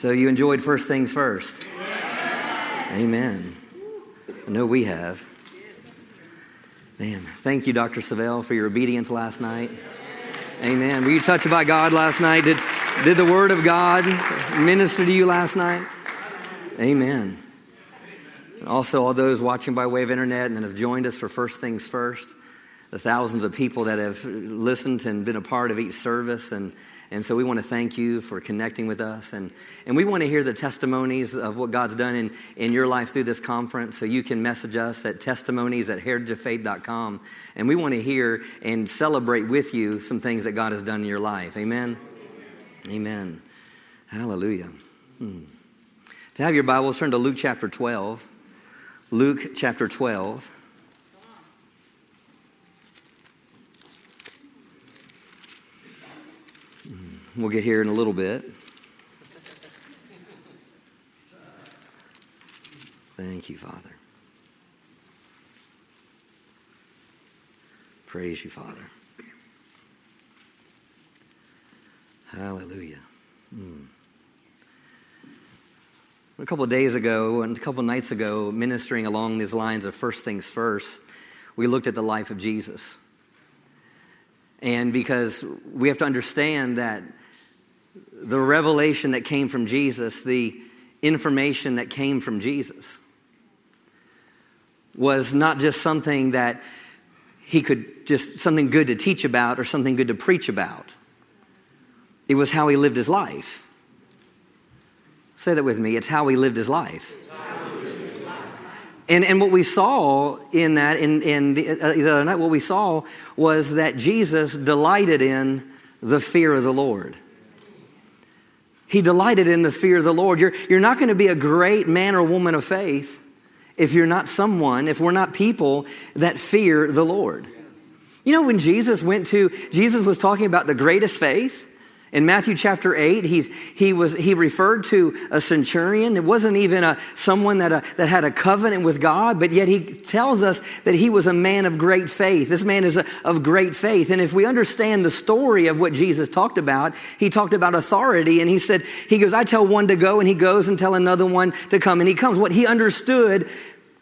So you enjoyed First Things First? Amen. I know we have. Man, thank you, Dr. Savelle, for your obedience last night. Amen. Were you touched by God last night? Did, did the Word of God minister to you last night? Amen. Also, all those watching by way of internet and that have joined us for First Things First, the thousands of people that have listened and been a part of each service. And, and so we want to thank you for connecting with us. And, and we want to hear the testimonies of what God's done in, in your life through this conference. So you can message us at testimonies at heritageoffaith.com. And we want to hear and celebrate with you some things that God has done in your life. Amen. Amen. Hallelujah. Hmm. If you have your Bibles, turn to Luke chapter 12. Luke chapter 12. We'll get here in a little bit. Thank you, Father. Praise you, Father. Hallelujah. Hmm. A couple of days ago and a couple of nights ago, ministering along these lines of first things first, we looked at the life of Jesus. And because we have to understand that the revelation that came from Jesus, the information that came from Jesus, was not just something that he could just something good to teach about or something good to preach about. It was how he lived his life. Say that with me. It's how he lived his life. And, and what we saw in that, in, in the, uh, the other night, what we saw was that Jesus delighted in the fear of the Lord. He delighted in the fear of the Lord. You're, you're not going to be a great man or woman of faith if you're not someone, if we're not people that fear the Lord. You know, when Jesus went to, Jesus was talking about the greatest faith. In Matthew chapter 8, he's, he, was, he referred to a centurion. It wasn't even a, someone that, a, uh, that had a covenant with God, but yet he tells us that he was a man of great faith. This man is a, of great faith. And if we understand the story of what Jesus talked about, he talked about authority and he said, he goes, I tell one to go and he goes and tell another one to come and he comes. What he understood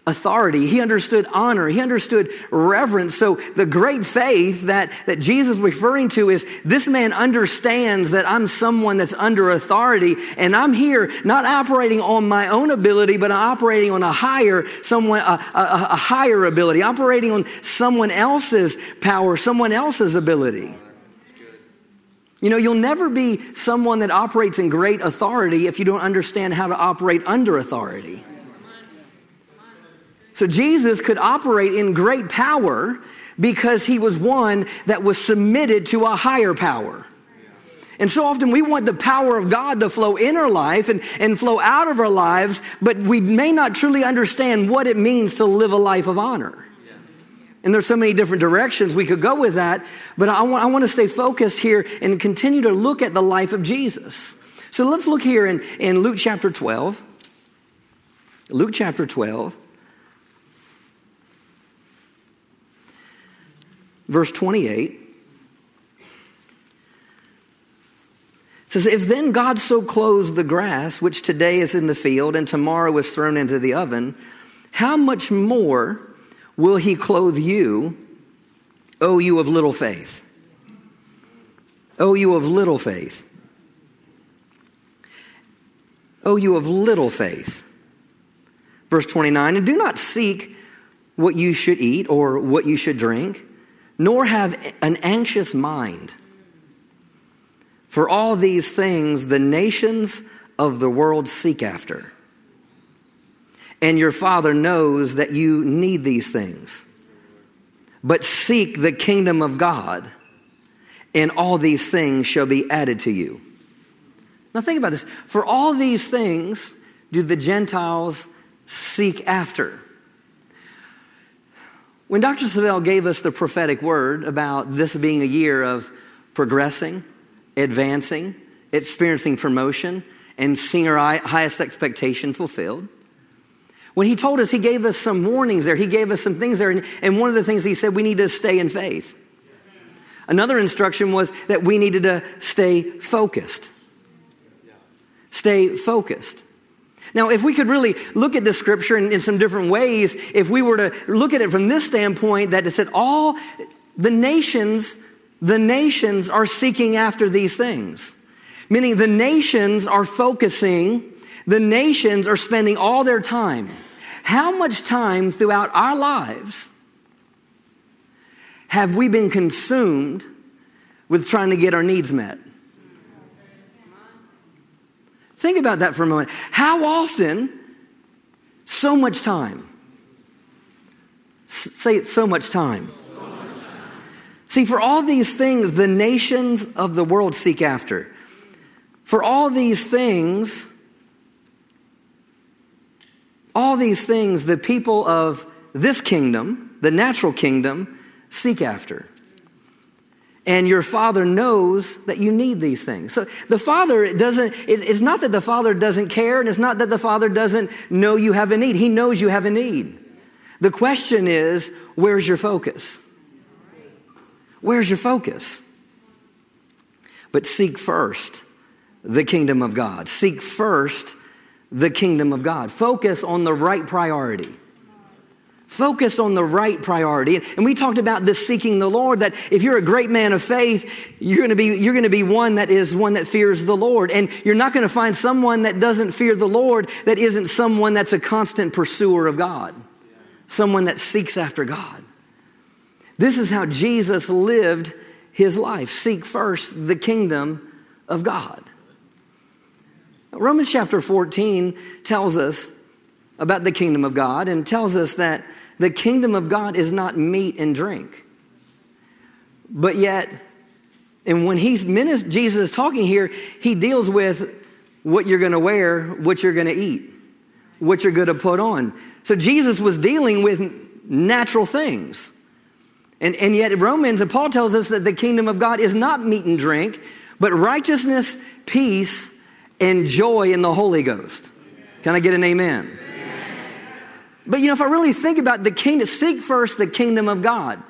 authority. He understood honor. He understood reverence. So the great faith that, that Jesus is referring to is this man understands that I'm someone that's under authority and I'm here not operating on my own ability, but I'm operating on a higher, someone, a, a, a higher ability, operating on someone else's power, someone else's ability. You know, you'll never be someone that operates in great authority if you don't understand how to operate under authority. So Jesus could operate in great power because he was one that was submitted to a higher power. And so often we want the power of God to flow in our life and, and flow out of our lives, but we may not truly understand what it means to live a life of honor. And there's so many different directions we could go with that, but I want, I want to stay focused here and continue to look at the life of Jesus. So let's look here in, in Luke chapter 12. Luke chapter 12. Verse 28 says, If then God so clothes the grass, which today is in the field and tomorrow is thrown into the oven, how much more will he clothe you, O you of little faith? O you of little faith. O you of little faith. Verse 29 And do not seek what you should eat or what you should drink nor have an anxious mind. For all these things the nations of the world seek after. And your Father knows that you need these things. But seek the kingdom of God, and all these things shall be added to you. Now, think about this. For all these things do the Gentiles seek after. When Dr. Savelle gave us the prophetic word about this being a year of progressing, advancing, experiencing promotion, and seeing our highest expectation fulfilled, when he told us, he gave us some warnings there. He gave us some things there. And one of the things he said, we need to stay in faith. Another instruction was that we needed to stay focused. Stay focused. Now, if we could really look at the scripture in, in, some different ways, if we were to look at it from this standpoint, that it said all the nations, the nations are seeking after these things. Meaning the nations are focusing, the nations are spending all their time. How much time throughout our lives have we been consumed with trying to get our needs met? Think about that for a moment. How often, so much time. S- say it, so much time. so much time. See, for all these things, the nations of the world seek after. For all these things, all these things, the people of this kingdom, the natural kingdom, seek after and your father knows that you need these things. So the father doesn't, it's not that the father doesn't care, and it's not that the father doesn't know you have a need. He knows you have a need. The question is, where's your focus? Where's your focus? But seek first the kingdom of God. Seek first the kingdom of God. Focus on the right priority. Focus on the right priority. And we talked about this seeking the Lord, that if you're a great man of faith, you're going to be, you're going to be one that is one that fears the Lord. And you're not going to find someone that doesn't fear the Lord that isn't someone that's a constant pursuer of God. Someone that seeks after God. This is how Jesus lived his life. Seek first the kingdom of God. Romans chapter 14 tells us about the kingdom of God and tells us that the kingdom of God is not meat and drink. But yet, and when he's minister, Jesus is talking here, he deals with what you're going to wear, what you're going to eat, what you're going to put on. So Jesus was dealing with natural things. And, and yet Romans and Paul tells us that the kingdom of God is not meat and drink, but righteousness, peace, and joy in the Holy Ghost. Can I get an amen? But you know, if I really think about the kingdom, seek first the kingdom of God.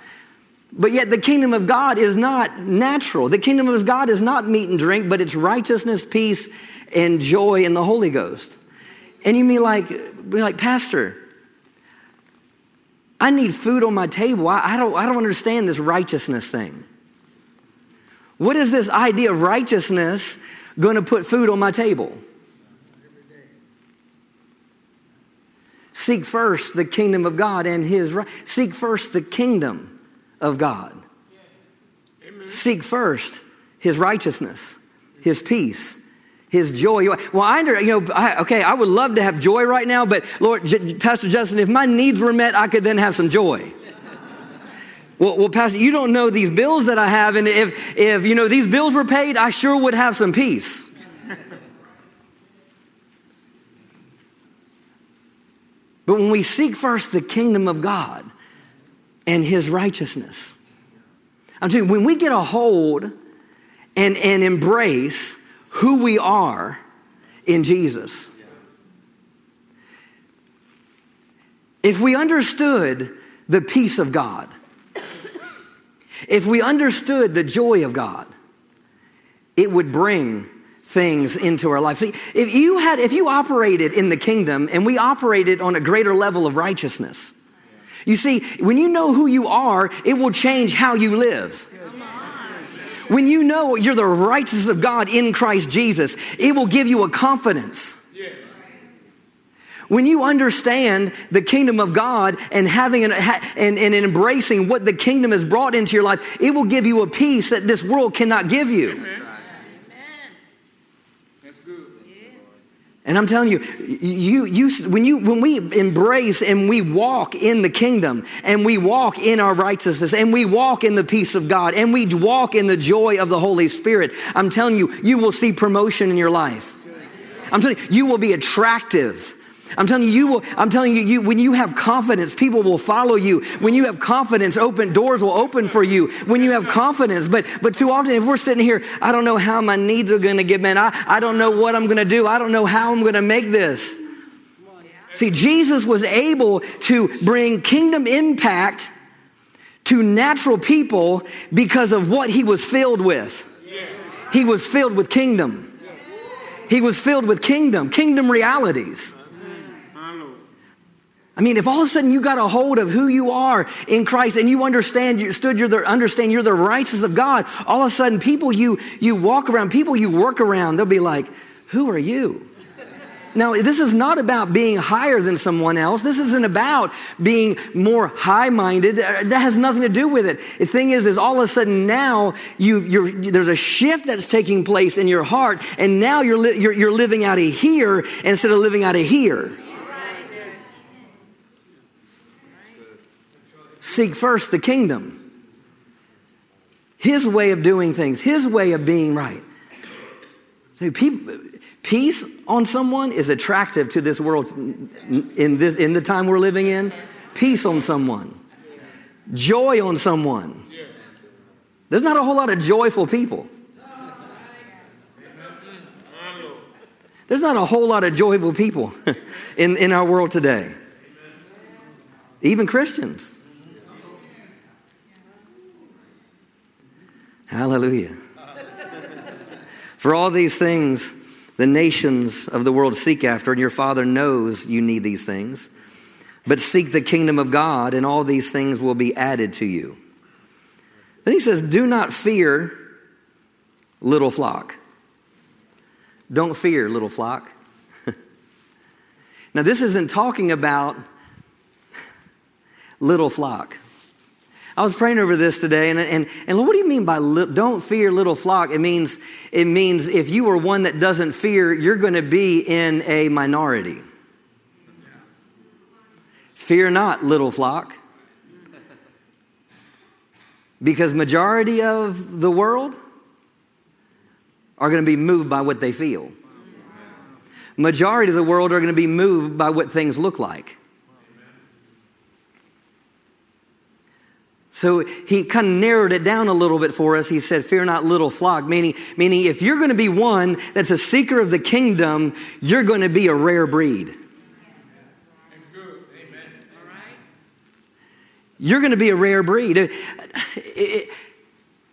But yet the kingdom of God is not natural. The kingdom of God is not meat and drink, but it's righteousness, peace, and joy in the Holy Ghost. And you mean like, like, Pastor, I need food on my table. I, I, don't, I don't understand this righteousness thing. What is this idea of righteousness going to put food on my table? Seek first the kingdom of God and his right. Seek first the kingdom of God. Seek first his righteousness, his peace, his joy. Well, I, you know, I, okay, I would love to have joy right now, but Lord, J- Pastor Justin, if my needs were met, I could then have some joy. Well, well, Pastor, you don't know these bills that I have, and if, if, you know, these bills were paid, I sure would have some peace. But when we seek first the kingdom of God and his righteousness, I'm telling you, when we get a hold and, and embrace who we are in Jesus, if we understood the peace of God, if we understood the joy of God, it would bring things into our life. If you had, if you operated in the kingdom and we operated on a greater level of righteousness, you see, when you know who you are, it will change how you live. When you know you're the righteousness of God in Christ Jesus, it will give you a confidence. When you understand the kingdom of God and having an, and, and embracing what the kingdom has brought into your life, it will give you a peace that this world cannot give you. Amen. And I'm telling you, you, you, when, you, when we embrace and we walk in the kingdom and we walk in our righteousness and we walk in the peace of God and we walk in the joy of the Holy Spirit, I'm telling you, you will see promotion in your life. I'm telling you, you will be attractive I'm telling you, you will, I'm telling you, you, when you have confidence, people will follow you. When you have confidence, open doors will open for you. When you have confidence, but but too often, if we're sitting here, I don't know how my needs are going to get met. I, I don't know what I'm going to do. I don't know how I'm going to make this. See, Jesus was able to bring kingdom impact to natural people because of what he was filled with. He was filled with kingdom. He was filled with kingdom, kingdom realities. I mean, if all of a sudden you got a hold of who you are in Christ and you understand, you stood, you're the, understand you're the righteousness of God, all of a sudden people you, you walk around, people you work around, they'll be like, who are you? Now, this is not about being higher than someone else. This isn't about being more high minded. Uh, that has nothing to do with it. The thing is, is all of a sudden now you, there's a shift that's taking place in your heart, and now you're, li- you're, you're living out of here instead of living out of here. Seek first the kingdom, His way of doing things, His way of being right. So people, peace on someone is attractive to this world in, this, in the time we're living in. Peace on someone, joy on someone. There's not a whole lot of joyful people. There's not a whole lot of joyful people in, in our world today. Even Christians. Hallelujah. For all these things, the nations of the world seek after, and your Father knows you need these things. But seek the kingdom of God, and all these things will be added to you. Then he says, Do not fear, little flock. Don't fear, little flock. now, this isn't talking about little flock. I was praying over this today, and, and, and what do you mean by li- don't fear, little flock? It means, it means if you are one that doesn't fear, you're going to be in a minority. Fear not, little flock. Because majority of the world are going to be moved by what they feel. Majority of the world are going to be moved by what things look like. So he kind of narrowed it down a little bit for us. He said, Fear not, little flock, meaning, meaning if you're going to be one that's a seeker of the kingdom, you're going to be a rare breed. You're going to be a rare breed. It,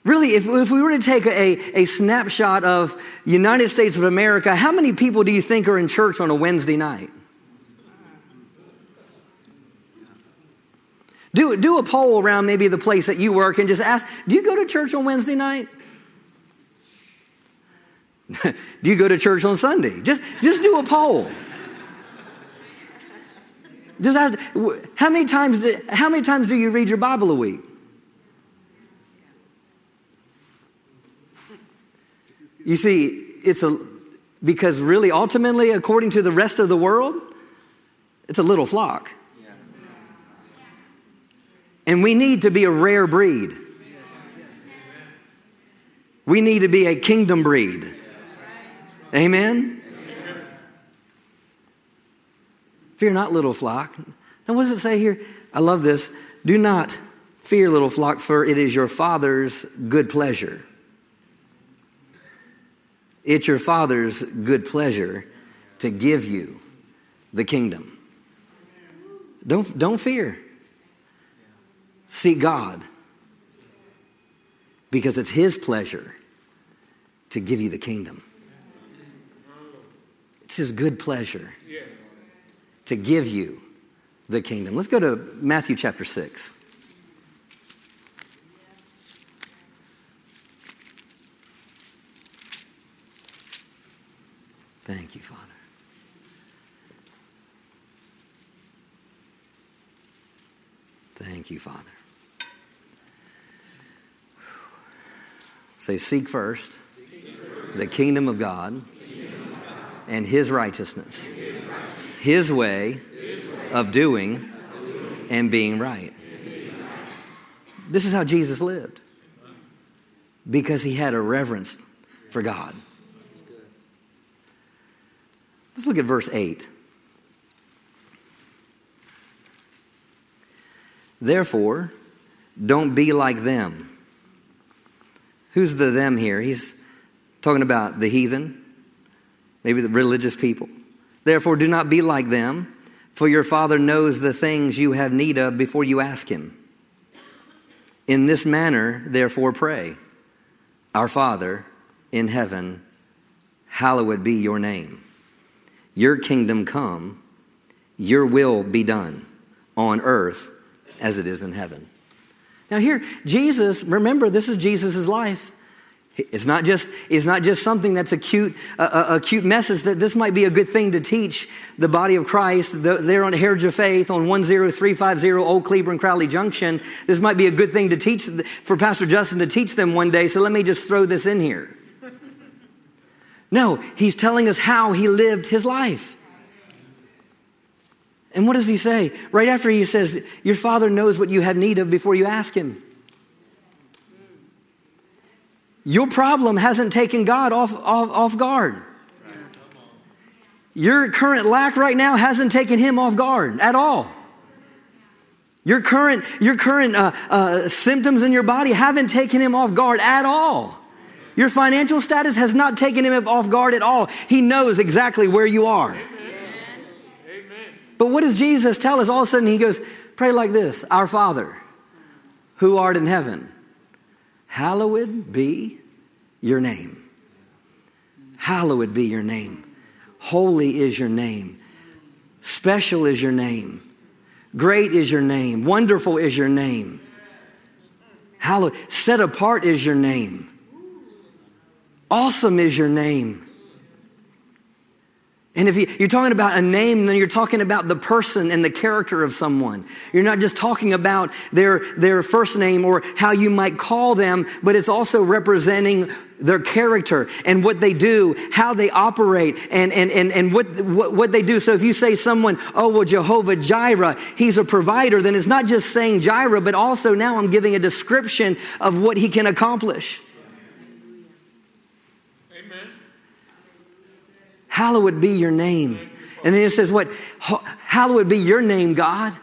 really, if, if we were to take a, a snapshot of United States of America, how many people do you think are in church on a Wednesday night? Do, do a poll around maybe the place that you work and just ask, do you go to church on Wednesday night? do you go to church on Sunday? Just, just do a poll. Just ask, how many times do, how many times do you read your Bible a week? You see, it's a because really ultimately according to the rest of the world, it's a little flock. And we need to be a rare breed. We need to be a kingdom breed. Amen? Fear not, little flock. And what does it say here? I love this. Do not fear, little flock, for it is your Father's good pleasure. It's your Father's good pleasure to give you the kingdom. Don't, don't fear. Seek God because it's His pleasure to give you the kingdom. It's His good pleasure to give you the kingdom. Let's go to Matthew chapter 6. Thank you, Father. Thank you, Father. Say, seek first, the kingdom of God, and his righteousness, his, way, of doing, and being right. This is how Jesus lived because he had a reverence for God. Let's look at verse 8. Therefore, don't be like them Who's the them here? He's talking about the heathen, maybe the religious people. Therefore, do not be like them, for your Father knows the things you have need of before you ask Him. In this manner, therefore, pray Our Father in heaven, hallowed be your name. Your kingdom come, your will be done on earth as it is in heaven. Now, here, Jesus, remember, this is Jesus' life. It's not just, it's not just something that's a cute, a, a, cute message that this might be a good thing to teach the body of Christ there on Heritage of Faith on 10350 Old Cleburne Crowley Junction. This might be a good thing to teach for Pastor Justin to teach them one day. So let me just throw this in here. No, he's telling us how he lived his life. And what does he say? Right after he says, Your father knows what you have need of before you ask him. Your problem hasn't taken God off, off, off guard. Your current lack right now hasn't taken him off guard at all. Your current, your current uh, uh, symptoms in your body haven't taken him off guard at all. Your financial status has not taken him off guard at all. He knows exactly where you are. But what does Jesus tell us? All of a sudden, he goes, Pray like this Our Father, who art in heaven, hallowed be your name. Hallowed be your name. Holy is your name. Special is your name. Great is your name. Wonderful is your name. Hallowed, set apart is your name. Awesome is your name. And if you, are talking about a name, then you're talking about the person and the character of someone. You're not just talking about their, their first name or how you might call them, but it's also representing their character and what they do, how they operate, and, and, and, and what, what, what they do. So if you say someone, oh, well, Jehovah Jireh, he's a provider, then it's not just saying Jireh, but also now I'm giving a description of what he can accomplish. Hallowed be your name. And then it says, What? Hallowed be your name, God.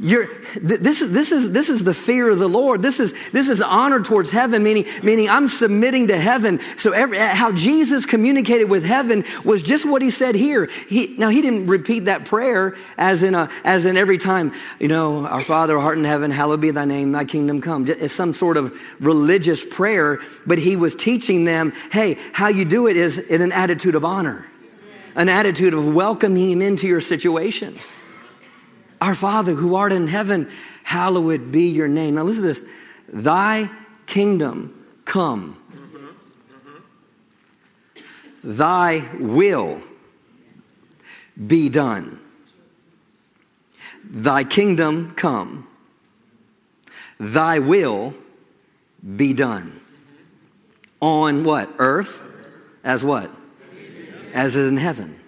You're, this, is, this, is, this is the fear of the Lord. This is, this is honor towards heaven, meaning, meaning I'm submitting to heaven. So every, how Jesus communicated with heaven was just what he said here. He, now, he didn't repeat that prayer as in, a, as in every time, you know, our Father, heart in heaven, hallowed be thy name, thy kingdom come. It's some sort of religious prayer, but he was teaching them, hey, how you do it is in an attitude of honor an attitude of welcoming him into your situation. Our Father who art in heaven, hallowed be your name. Now listen to this. Thy kingdom come. Thy will be done. Thy kingdom come. Thy will be done. On what? Earth as what? As is in heaven.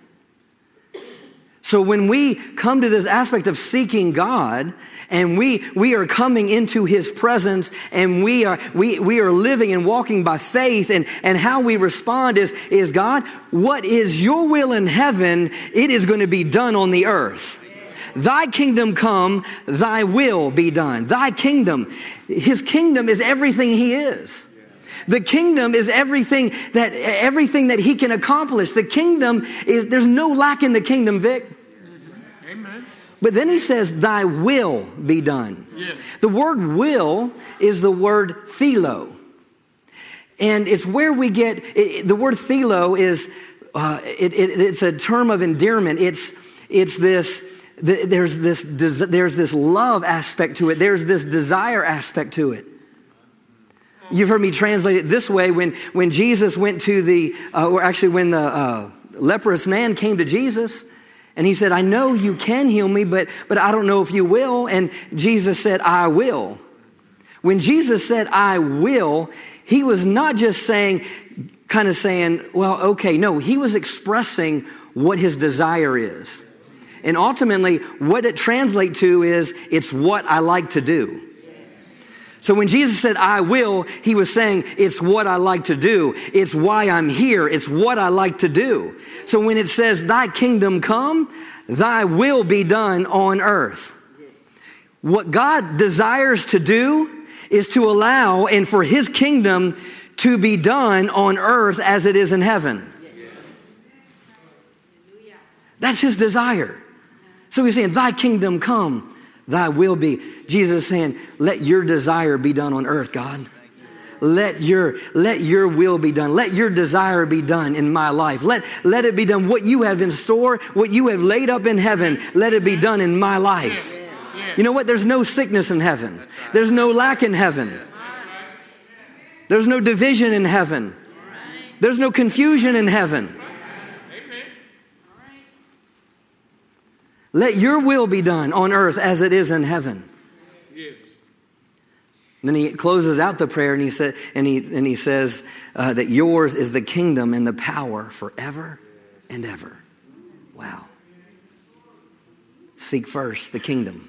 So when we come to this aspect of seeking God and we, we are coming into his presence and we are, we, we are living and walking by faith and, and how we respond is, is God, what is your will in heaven? It is going to be done on the earth. Thy kingdom come, thy will be done. Thy kingdom. His kingdom is everything he is. The kingdom is everything that, everything that he can accomplish. The kingdom is, there's no lack in the kingdom, Vic. Amen. But then he says, Thy will be done. Yes. The word will is the word thelo. And it's where we get it, the word thelo is uh, it, it, it's a term of endearment. It's it's this there's this there's this love aspect to it. There's this desire aspect to it. You've heard me translate it this way when, when Jesus went to the, uh, or actually when the uh, leprous man came to Jesus and he said, I know you can heal me, but, but I don't know if you will. And Jesus said, I will. When Jesus said, I will, he was not just saying, kind of saying, well, okay, no, he was expressing what his desire is. And ultimately, what it translates to is, it's what I like to do. So when Jesus said, I will, he was saying, it's what I like to do. It's why I'm here. It's what I like to do. So when it says, thy kingdom come, thy will be done on earth. What God desires to do is to allow and for his kingdom to be done on earth as it is in heaven. That's his desire. So he's saying, thy kingdom come, thy will be. Jesus is saying, let your desire be done on earth, God. let your, let your will be done. Let your desire be done in my life. Let, let it be done. What you have in store, what you have laid up in heaven, let it be done in my life. You know what? There's no sickness in heaven. There's no lack in heaven. There's no division in heaven. There's no confusion in heaven. Let your will be done on earth as it is in heaven. Yes. then he closes out the prayer and he, said, and he, and he says uh, that yours is the kingdom and the power forever and ever. Wow. Seek first the kingdom.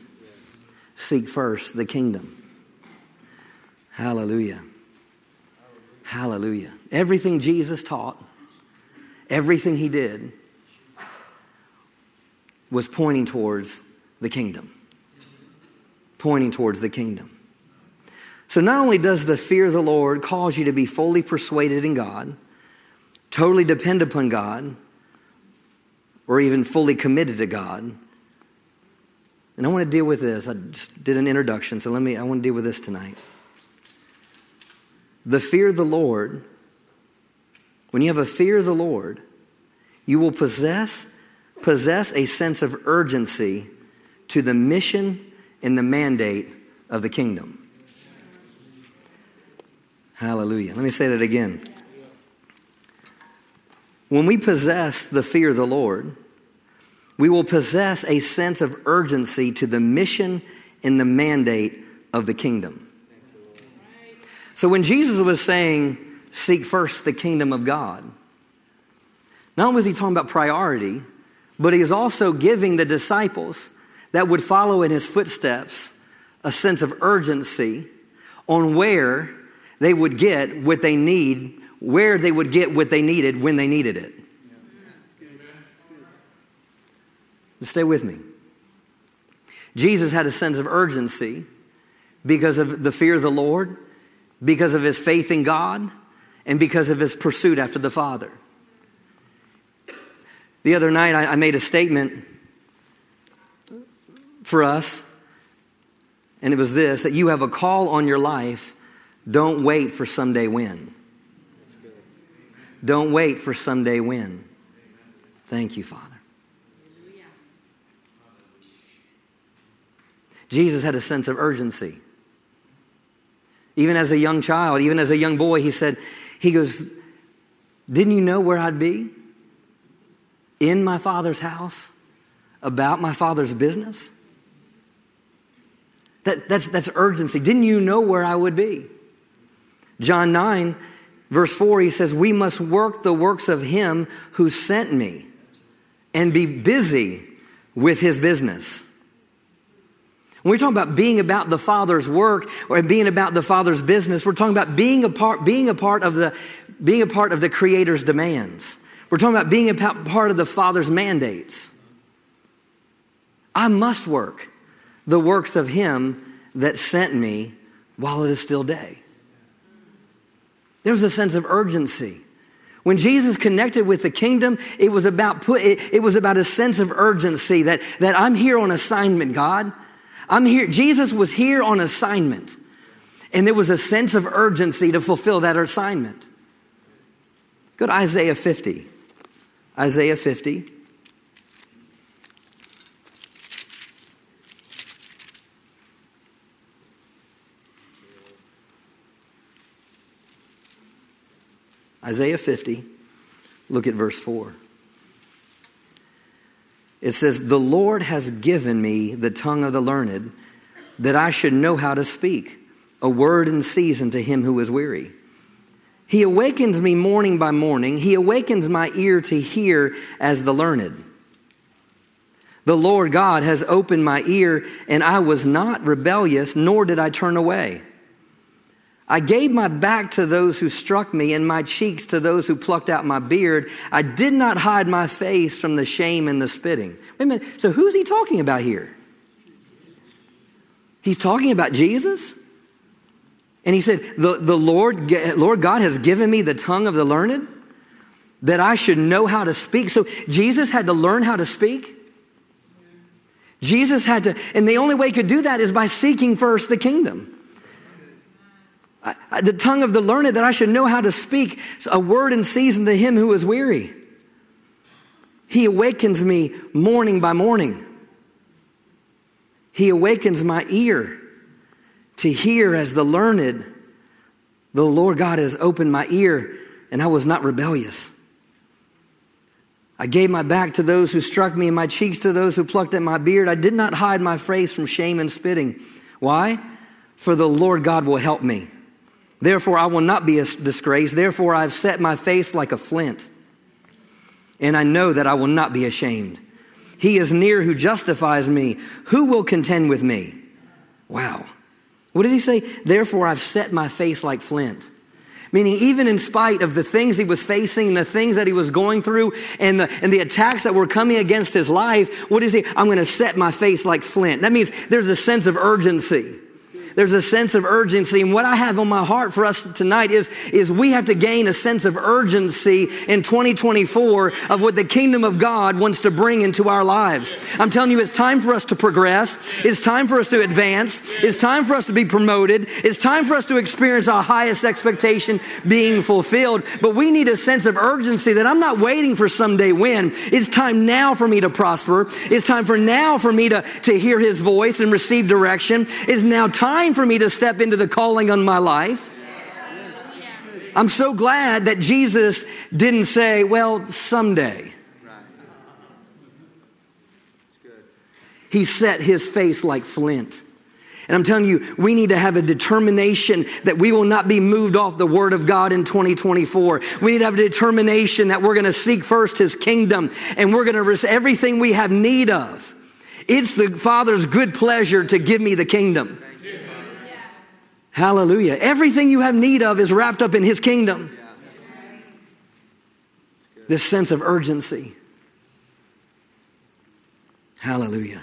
Seek first the kingdom. Hallelujah. Hallelujah. Everything Jesus taught, everything he did, was pointing towards the kingdom. Pointing towards the kingdom. So, not only does the fear of the Lord cause you to be fully persuaded in God, totally depend upon God, or even fully committed to God. And I want to deal with this. I just did an introduction, so let me, I want to deal with this tonight. The fear of the Lord, when you have a fear of the Lord, you will possess possess a sense of urgency to the mission and the mandate of the kingdom. Hallelujah. Let me say that again. When we possess the fear of the Lord, we will possess a sense of urgency to the mission and the mandate of the kingdom. So when Jesus was saying, Seek first the kingdom of God, not only was he talking about priority, but he is also giving the disciples that would follow in his footsteps a sense of urgency on where they would get what they need, where they would get what they needed when they needed it. Stay with me. Jesus had a sense of urgency because of the fear of the Lord, because of his faith in God, and because of his pursuit after the Father. The other night, I, made a statement for us, and it was this that you have a call on your life. Don't wait for someday when. Don't wait for someday when. Thank you, Father. Jesus had a sense of urgency. Even as a young child, even as a young boy, he said, He goes, Didn't you know where I'd be? In my father's house about my father's business? That, that's, that's urgency. Didn't you know where I would be? John 9, verse 4, he says, We must work the works of him who sent me and be busy with his business. When we talk about being about the Father's work or being about the Father's business, we're talking about being a part, being a part of the, being a part of the Creator's demands. We're talking about being a part of the Father's mandates. I must work the works of Him that sent me while it is still day. There was a sense of urgency. When Jesus connected with the kingdom, it was about put, it, it was about a sense of urgency that, that I'm here on assignment, God. I'm here. Jesus was here on assignment. And there was a sense of urgency to fulfill that assignment. Go to Isaiah 50. Isaiah 50. Isaiah 50, look at verse 4. It says, The Lord has given me the tongue of the learned, that I should know how to speak a word in season to him who is weary. He awakens me morning by morning. He awakens my ear to hear as the learned. The Lord God has opened my ear, and I was not rebellious, nor did I turn away. I gave my back to those who struck me, and my cheeks to those who plucked out my beard. I did not hide my face from the shame and the spitting. Wait a minute. So, who's he talking about here? He's talking about Jesus? And he said, the, the Lord, Lord God has given me the tongue of the learned that I should know how to speak. So Jesus had to learn how to speak. Jesus had to, and the only way he could do that is by seeking first the kingdom. I, the tongue of the learned, that I should know how to speak a word in season to him who is weary. He awakens me morning by morning. He awakens my ear to hear as the learned. The Lord God has opened my ear, and I was not rebellious. I gave my back to those who struck me and my cheeks to those who plucked at my beard. I did not hide my face from shame and spitting. Why? For the Lord God will help me. Therefore, I will not be disgraced. Therefore, I have set my face like a flint. And I know that I will not be ashamed. He is near who justifies me. Who will contend with me? Wow. What did he say? Therefore, I've set my face like flint. Meaning, even in spite of the things he was facing, and the things that he was going through, and the, and the attacks that were coming against his life, what is he? I'm going to set my face like flint. That means there's a sense of urgency. There's a sense of urgency. And what I have on my heart for us tonight is, is we have to gain a sense of urgency in 2024 of what the kingdom of God wants to bring into our lives. I'm telling you, it's time for us to progress. It's time for us to advance. It's time for us to be promoted. It's time for us to experience our highest expectation being fulfilled. But we need a sense of urgency that I'm not waiting for someday when. It's time now for me to prosper. It's time for now for me to, to hear his voice and receive direction. It's now time time for me to step into the calling on my life. I'm so glad that Jesus didn't say, well, someday. He set his face like flint. And I'm telling you, we need to have a determination that we will not be moved off the Word of God in 2024. We need to have a determination that we're going to seek first His kingdom and we're going to risk everything we have need of. It's the Father's good pleasure to give me the kingdom. Hallelujah. Everything you have need of is wrapped up in His kingdom. This sense of urgency. Hallelujah.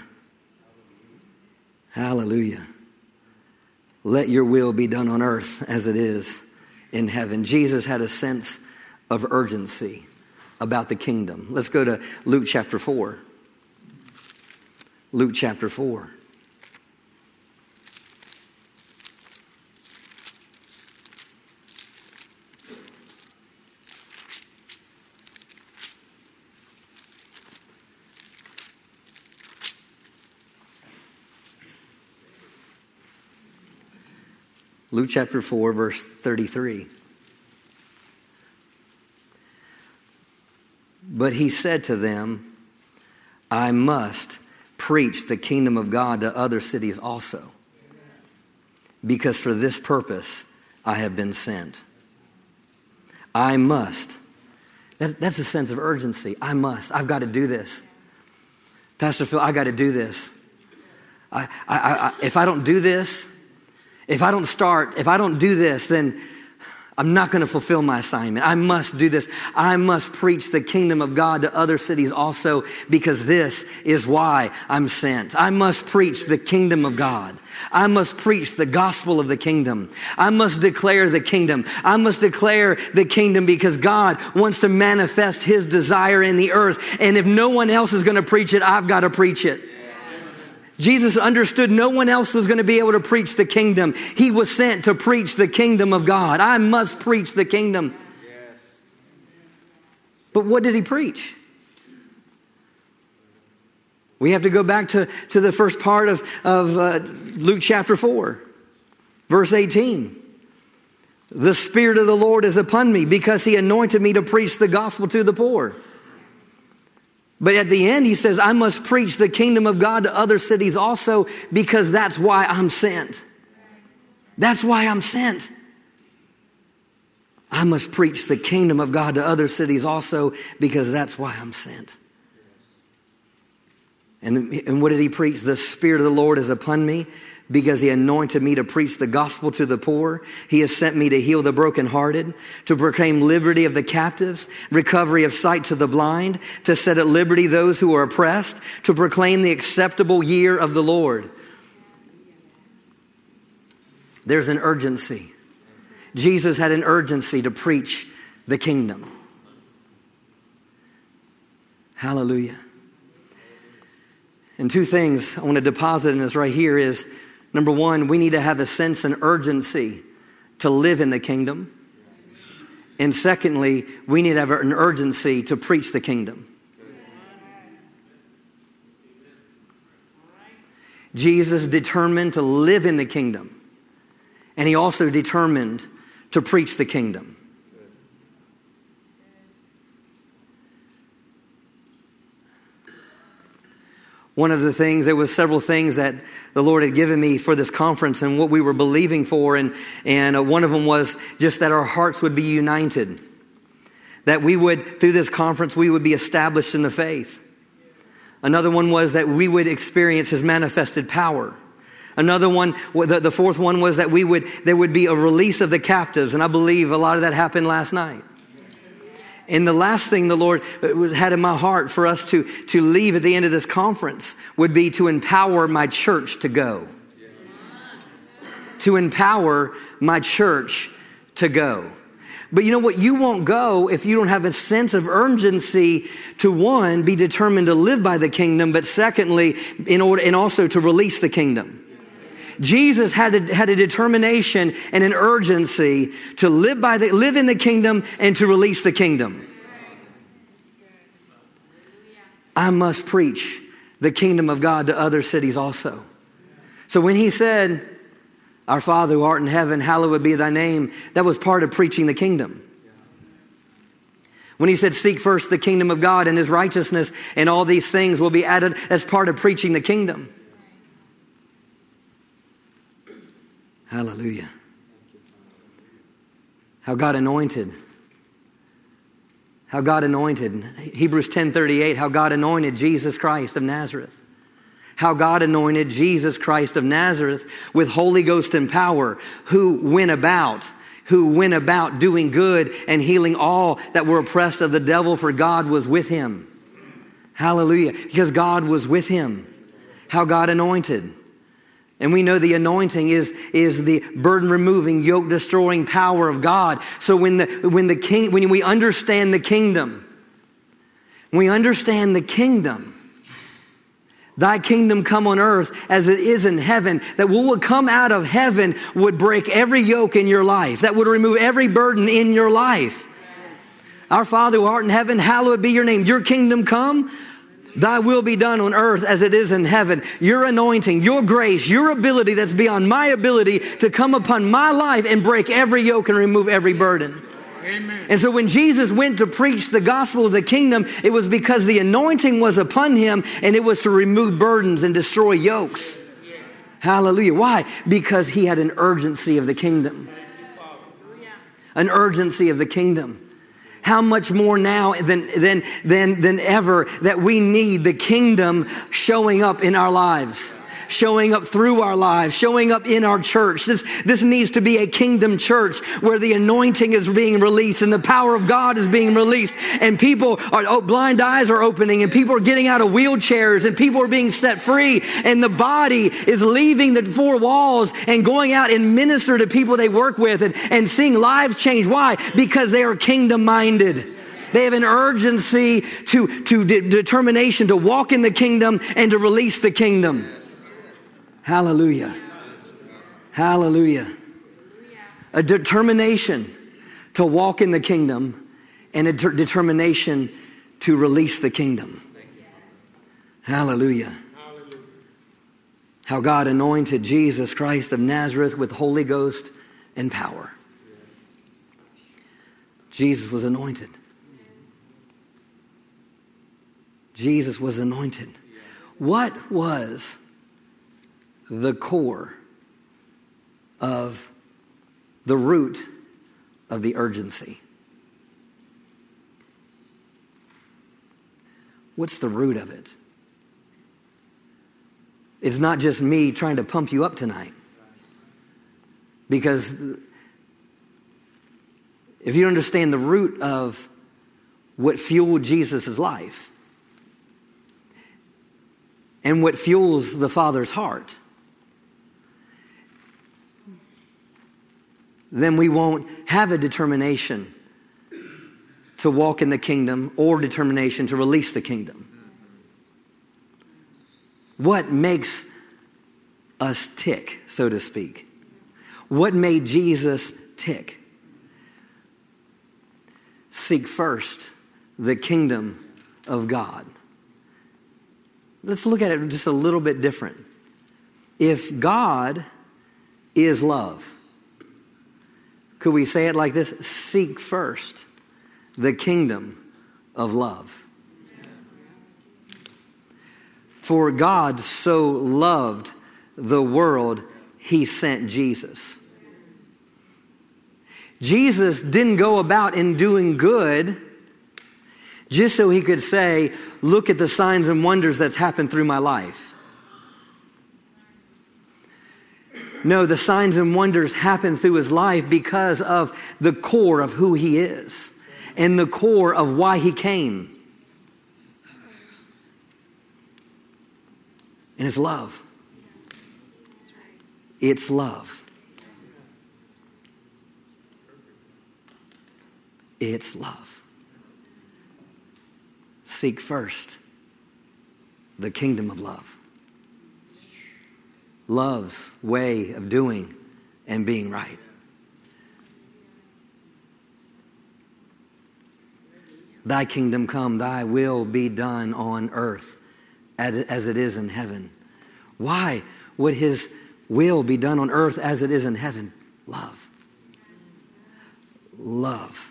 Hallelujah. Let your will be done on earth as it is in heaven. Jesus had a sense of urgency about the kingdom. Let's go to Luke chapter 4. Luke chapter 4. Luke chapter 4, verse 33. But he said to them, I must preach the kingdom of God to other cities also, because for this purpose I have been sent. I must. That, that's a sense of urgency. I must. I've got to do this. Pastor Phil, I got to do this. I, I, I, if I don't do this, if I don't start, if I don't do this, then I'm not going to fulfill my assignment. I must do this. I must preach the kingdom of God to other cities also because this is why I'm sent. I must preach the kingdom of God. I must preach the gospel of the kingdom. I must declare the kingdom. I must declare the kingdom because God wants to manifest his desire in the earth. And if no one else is going to preach it, I've got to preach it. Jesus understood no one else was going to be able to preach the kingdom. He was sent to preach the kingdom of God. I must preach the kingdom. Yes. But what did he preach? We have to go back to, to the first part of, of uh, Luke chapter 4, verse 18. The Spirit of the Lord is upon me because he anointed me to preach the gospel to the poor. But at the end, he says, I must preach the kingdom of God to other cities also because that's why I'm sent. That's why I'm sent. I must preach the kingdom of God to other cities also because that's why I'm sent. And, and what did he preach? The Spirit of the Lord is upon me because he anointed me to preach the gospel to the poor. He has sent me to heal the brokenhearted, to proclaim liberty of the captives, recovery of sight to the blind, to set at liberty those who are oppressed, to proclaim the acceptable year of the Lord. There's an urgency. Jesus had an urgency to preach the kingdom. Hallelujah. And two things I want to deposit in this right here is Number one, we need to have a sense and urgency to live in the kingdom. And secondly, we need to have an urgency to preach the kingdom. Jesus determined to live in the kingdom, and he also determined to preach the kingdom. One of the things, there was several things that the Lord had given me for this conference and what we were believing for, and, and uh, one of them was just that our hearts would be united. That we would, through this conference, we would be established in the faith. Another one was that we would experience His manifested power. Another one, the fourth one was that we would, there would be a release of the captives, and I believe a lot of that happened last night. And the last thing the Lord uh, had in my heart for us to, to leave at the end of this conference would be to empower my church to go. To empower my church to go. But you know what? You won't go if you don't have a sense of urgency to one, be determined to live by the kingdom, but secondly, in order, and also to release the kingdom. Jesus had a, had a determination and an urgency to live by the, live in the kingdom and to release the kingdom. I must preach the kingdom of God to other cities also. So when he said, Our Father who art in heaven, hallowed be thy name, that was part of preaching the kingdom. When he said, Seek first the kingdom of God and his righteousness, and all these things will be added as part of preaching the kingdom. Hallelujah. How God anointed. How God anointed. Hebrews 10:38 how God anointed Jesus Christ of Nazareth. How God anointed Jesus Christ of Nazareth with Holy Ghost and power who went about who went about doing good and healing all that were oppressed of the devil for God was with him. Hallelujah. Because God was with him. How God anointed. And we know the anointing is, is the burden removing, yoke destroying power of God. So when the, when the king, when we understand the kingdom, we understand the kingdom, Thy kingdom come on earth as it is in heaven, that what would come out of heaven would break every yoke in your life, that would remove every burden in your life. Our Father who art in heaven, hallowed be your name. Your kingdom come. Thy will be done on earth as it is in heaven. Your anointing, your grace, your ability that's beyond my ability to come upon my life and break every yoke and remove every burden. Amen. And so when Jesus went to preach the gospel of the kingdom, it was because the anointing was upon him and it was to remove burdens and destroy yokes. Hallelujah. Why? Because he had an urgency of the kingdom. An urgency of the kingdom how much more now than, than, than, than ever that we need the kingdom showing up in our lives showing up through our lives, showing up in our church. This, this needs to be a kingdom church where the anointing is being released and the power of God is being released and people are, oh, blind eyes are opening and people are getting out of wheelchairs and people are being set free and the body is leaving the four walls and going out and minister to people they work with and, and seeing lives change. Why? Because they are kingdom minded. They have an urgency to, to de- determination to walk in the kingdom and to release the kingdom. Hallelujah. Hallelujah. A determination to walk in the kingdom and a de- determination to release the kingdom. Hallelujah. How God anointed Jesus Christ of Nazareth with Holy Ghost and power. Jesus was anointed. Jesus was anointed. What was the core of the root of the urgency? What's the root of it? It's not just me trying to pump you up tonight. Because if you understand the root of what fueled Jesus' life and what fuels the Father's heart, then we won't have a determination to walk in the kingdom or determination to release the kingdom. What makes us tick, so to speak? What made Jesus tick. Seek first the kingdom of God. Let's look at it just a little bit different. If God is love, could we say it like this? Seek first the kingdom of love. For God so loved the world, he sent Jesus. Jesus didn't go about in doing good just so he could say, Look at the signs and wonders that's happened through my life. No, the signs and wonders happen through his life because of the core of who he is and the core of why he came. And it's love. It's love. It's love. Seek first the kingdom of love love's way of doing and being right. Thy kingdom come, thy will be done on earth as it is in heaven. Why would his will be done on earth as it is in heaven? Love. Love.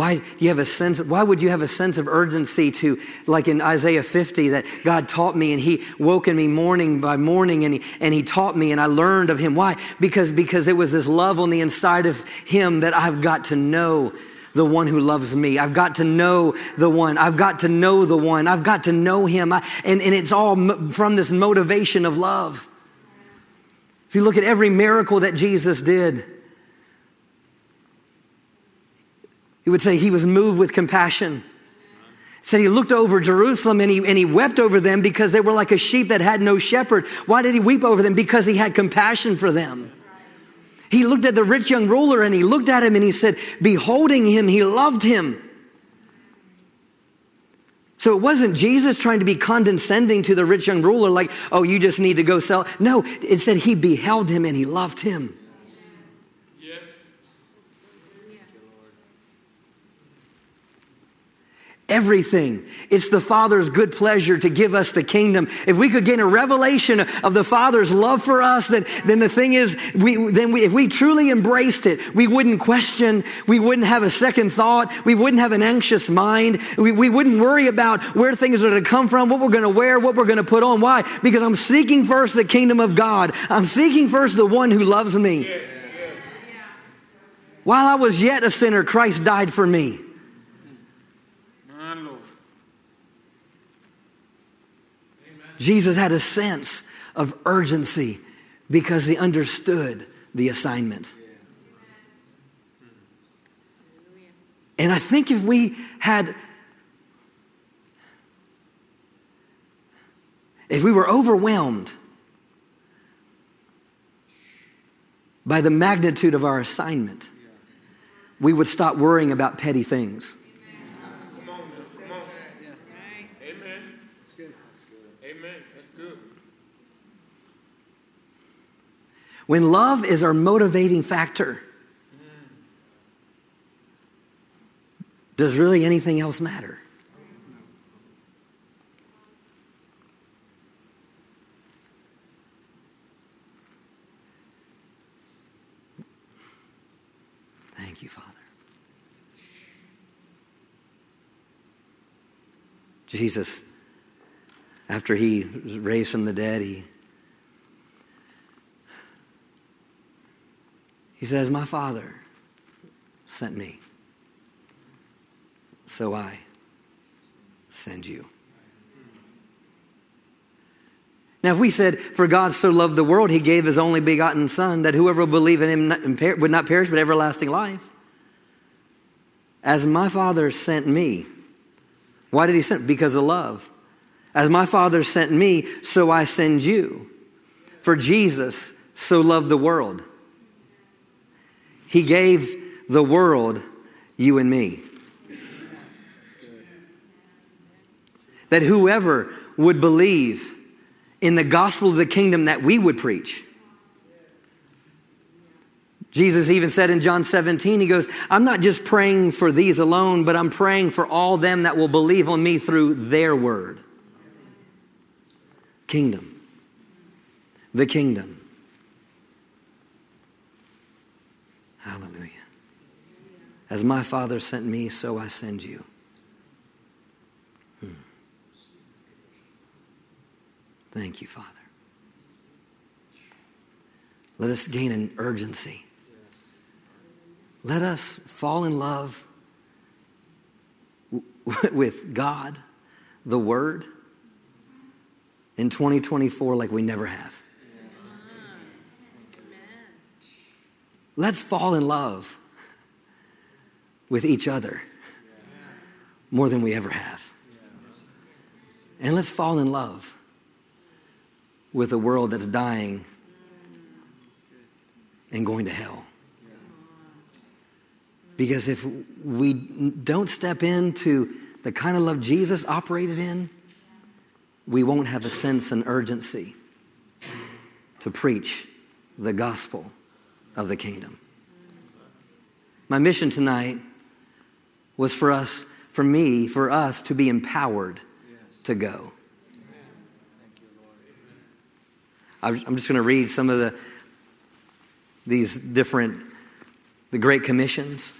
Why you have a sense why would you have a sense of urgency to like in Isaiah 50 that God taught me and he woken me morning by morning and he, and he taught me and I learned of him why because because there was this love on the inside of him that I've got to know the one who loves me. I've got to know the one. I've got to know the one. I've got to know him. I, and, and it's all from this motivation of love. If you look at every miracle that Jesus did, He would say he was moved with compassion. Said he looked over Jerusalem and he, and he wept over them because they were like a sheep that had no shepherd. Why did he weep over them? Because he had compassion for them. He looked at the rich young ruler and he looked at him and he said, Beholding him, he loved him. So it wasn't Jesus trying to be condescending to the rich young ruler, like, oh, you just need to go sell. No, it said he beheld him and he loved him. Everything. It's the Father's good pleasure to give us the kingdom. If we could gain a revelation of the Father's love for us, then, then the thing is, we, then we, if we truly embraced it, we wouldn't question, we wouldn't have a second thought, we wouldn't have an anxious mind, we, we wouldn't worry about where things are going to come from, what we're going to wear, what we're going to put on. Why? Because I'm seeking first the kingdom of God. I'm seeking first the one who loves me. While I was yet a sinner, Christ died for me. Jesus had a sense of urgency because he understood the assignment. And I think if we had, if we were overwhelmed by the magnitude of our assignment, we would stop worrying about petty things. When love is our motivating factor, does really anything else matter? Thank you, Father. Jesus, after he was raised from the dead, he He says, My Father sent me, so I send you. Now, if we said, For God so loved the world, he gave his only begotten Son, that whoever will believe in him would not perish but everlasting life. As my Father sent me, why did he send? Because of love. As my Father sent me, so I send you. For Jesus so loved the world he gave the world you and me. That whoever would believe in the gospel of the kingdom that we would preach Jesus even said in John 17, He goes, I'm not just praying for these alone, but I'm praying for all them that will believe on me through their word. Kingdom. The kingdom. Hallelujah. As my Father sent me, so I send you. Hmm. Thank you, Father. Let us gain an urgency. Let us fall in love with God, the Word, in 2024 like we never have. Let's fall in love with each other more than we ever have. And let's fall in love with a world that's dying and going to hell. Because if we don't step into the kind of love Jesus operated in, we won't have a sense and urgency to preach the gospel of the kingdom. My mission tonight was for us, for me, for us to be empowered to go. I'm just going to read some of the these different the great commissions.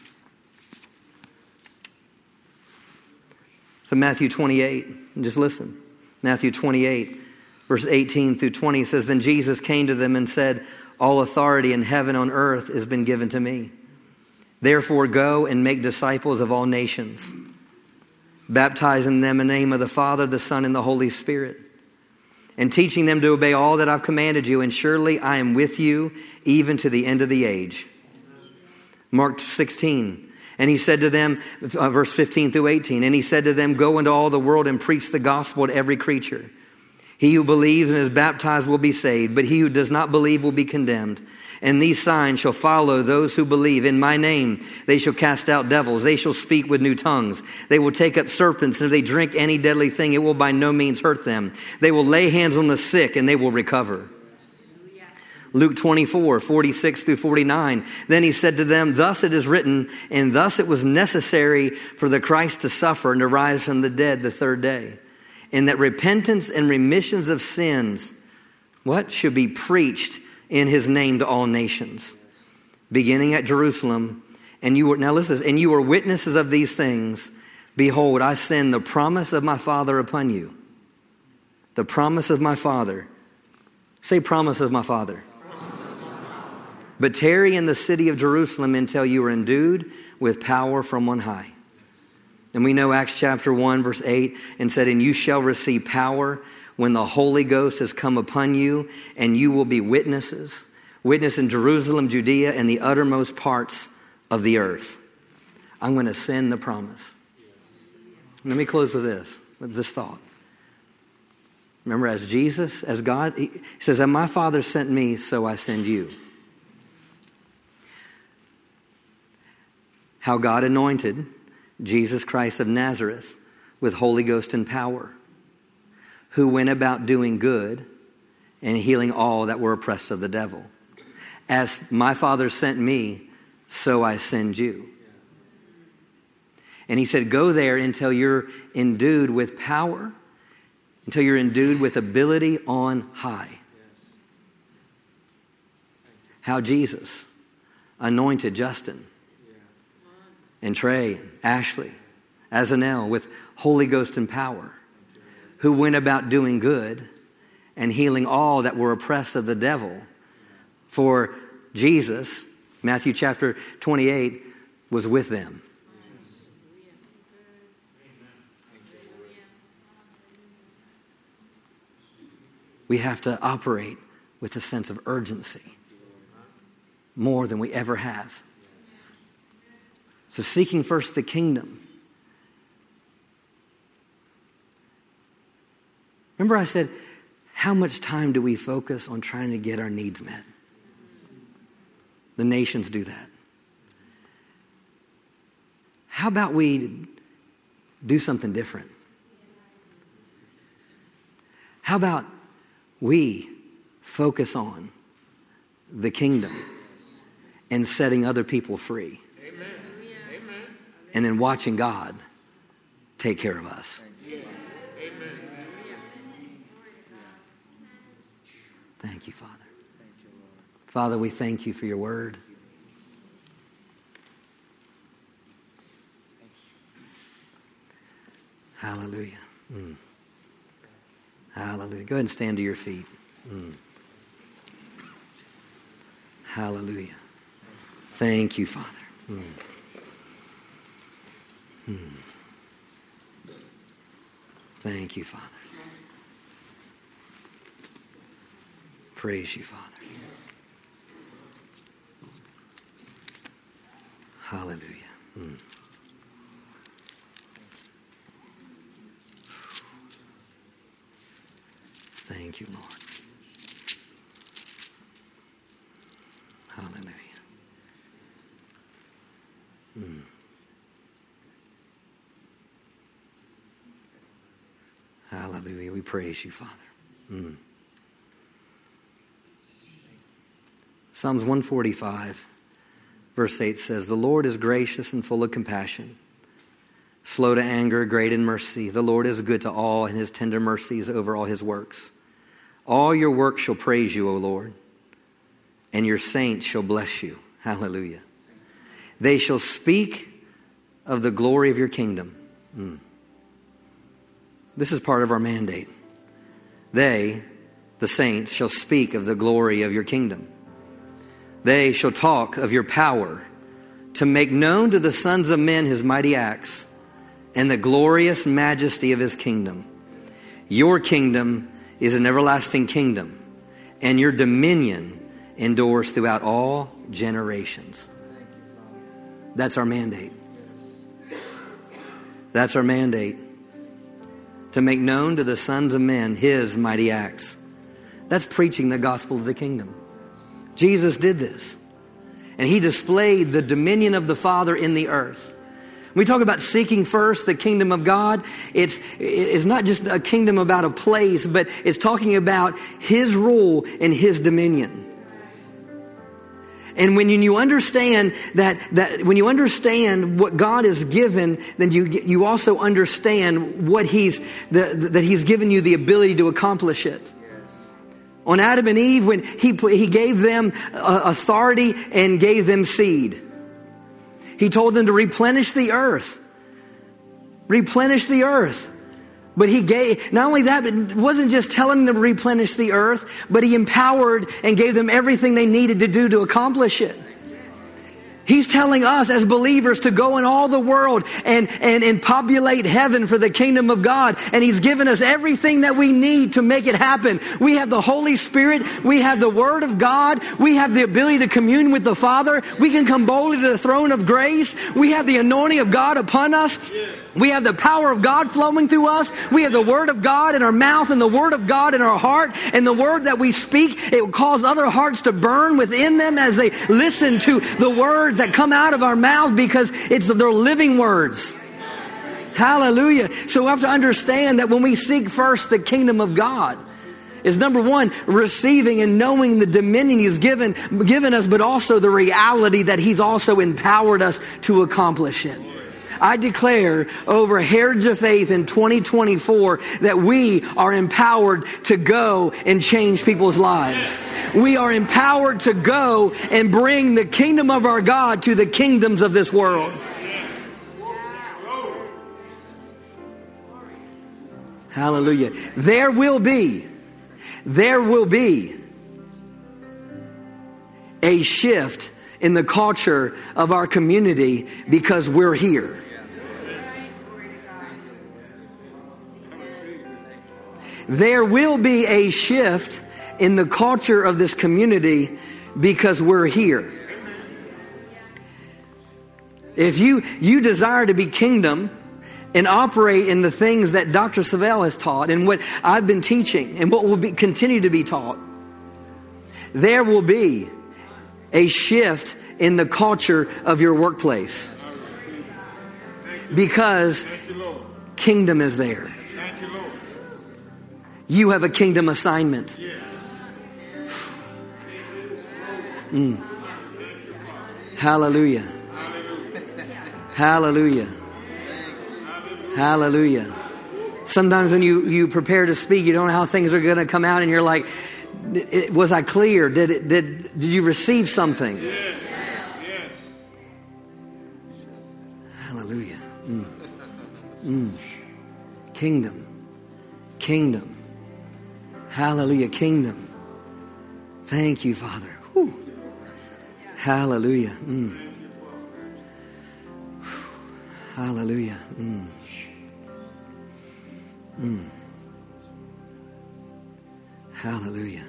So Matthew 28, and just listen. Matthew 28, verse 18 through 20 says, Then Jesus came to them and said, All authority in heaven and on earth has been given to me. Therefore, go and make disciples of all nations, baptizing them in the name of the Father, the Son, and the Holy Spirit, and teaching them to obey all that I've commanded you. And surely I am with you even to the end of the age. Mark 16. And he said to them, uh, verse 15 through 18, and he said to them, Go into all the world and preach the gospel to every creature. He who believes and is baptized will be saved, but he who does not believe will be condemned. And these signs shall follow those who believe. In my name they shall cast out devils. They shall speak with new tongues. They will take up serpents, and if they drink any deadly thing, it will by no means hurt them. They will lay hands on the sick, and they will recover. Luke 24, 46 through 49. Then he said to them, Thus it is written, and thus it was necessary for the Christ to suffer and to rise from the dead the third day. And that repentance and remissions of sins, what? Should be preached in his name to all nations, beginning at Jerusalem. And you were, now listen this, and you are witnesses of these things. Behold, I send the promise of my Father upon you. The promise of my Father. Say, promise of my Father. But tarry in the city of Jerusalem until you are endued with power from on high. And we know Acts chapter 1, verse 8, and said, And you shall receive power when the Holy Ghost has come upon you, and you will be witnesses. Witness in Jerusalem, Judea, and the uttermost parts of the earth. I'm going to send the promise. Let me close with this, with this thought. Remember, as Jesus, as God, he says, And my Father sent me, so I send you. how God anointed Jesus Christ of Nazareth with Holy Ghost and power, who went about doing good and healing all that were oppressed of the devil. As my Father sent me, so I send you. And he said, Go there until you're endued with power, until you're endued with ability on high. How Jesus anointed Justin and Trey, Ashley, Azanel with Holy Ghost and power, who went about doing good and healing all that were oppressed of the devil. For Jesus, Matthew chapter 28, was with them. We have to operate with a sense of urgency more than we ever have. So, seeking first the kingdom. Remember, I said, how much time do we focus on trying to get our needs met? The nations do that. How about we do something different? How about we focus on the kingdom and setting other people free. And then watching God take care of us. Thank you, Father. Father, we thank you for your word. Hallelujah. Mm. Hallelujah. Go ahead and stand to your feet. Mm. Hallelujah. Thank you, Father. Mm. Mm. Thank you, Father. Praise you, Father. Hallelujah. Mm. Thank you, Lord. Hallelujah. Mm. Hallelujah. We praise you, Father. Mm. Psalms 145, verse 8 says, The Lord is gracious and full of compassion, slow to anger, great in mercy. The Lord is good to all, and his tender mercies over all his works. All your works shall praise you, O Lord, and your saints shall bless you. Hallelujah. They shall speak of the glory of your kingdom. Mm. This is part of our mandate. They, the saints, shall speak of the glory of your kingdom. They shall talk of your power to make known to the sons of men his mighty acts and the glorious majesty of his kingdom. Your kingdom is an everlasting kingdom, and your dominion endures throughout all generations. That's our mandate. That's our mandate to make known to the sons of men his mighty acts. That's preaching the gospel of the kingdom. Jesus did this. And he displayed the dominion of the Father in the earth. we talk about seeking first the kingdom of God, it's, it's not just a kingdom about a place, but it's talking about his rule and his dominion. And when you understand that, that when you understand what God has given, then you, you also understand what he's, the, that he's given you the ability to accomplish it. On Adam and Eve, when he, he gave them uh, authority and gave them seed, he told them to replenish the earth. Replenish the earth. But he gave, not only that, but it wasn't just telling them to replenish the earth, but he empowered and gave them everything they needed to do to accomplish it. He's telling us as believers to go in all the world and, and, and populate heaven for the kingdom of God. And He's given us everything that we need to make it happen. We have the Holy Spirit. We have the Word of God. We have the ability to commune with the Father. We can come boldly to the throne of grace. We have the anointing of God upon us. We have the power of God flowing through us. We have the Word of God in our mouth and the Word of God in our heart. And the Word that we speak, it will cause other hearts to burn within them as they listen to the words that come out of our mouth because it's their living words. Hallelujah. So we have to understand that when we seek first the kingdom of God, is number one, receiving and knowing the dominion He's given, given us, but also the reality that He's also empowered us to accomplish it. I declare over Heritage of Faith in 2024 that we are empowered to go and change people's lives. We are empowered to go and bring the kingdom of our God to the kingdoms of this world. Hallelujah. There will be, there will be a shift in the culture of our community because we're here. There will be a shift in the culture of this community because we're here. If you, you desire to be kingdom and operate in the things that Dr. Savelle has taught and what I've been teaching and what will be, continue to be taught, there will be a shift in the culture of your workplace because kingdom is there. You have a kingdom assignment. Mm. Hallelujah. Hallelujah. Hallelujah. Sometimes when you, you prepare to speak, you don't know how things are going to come out, and you're like, was I clear? Did, it, did, did you receive something? Hallelujah. Mm. Mm. Kingdom. Kingdom. Hallelujah. Kingdom. Thank you, Father. Whew. Hallelujah. Mm. Hallelujah. Mm. Mm. Hallelujah.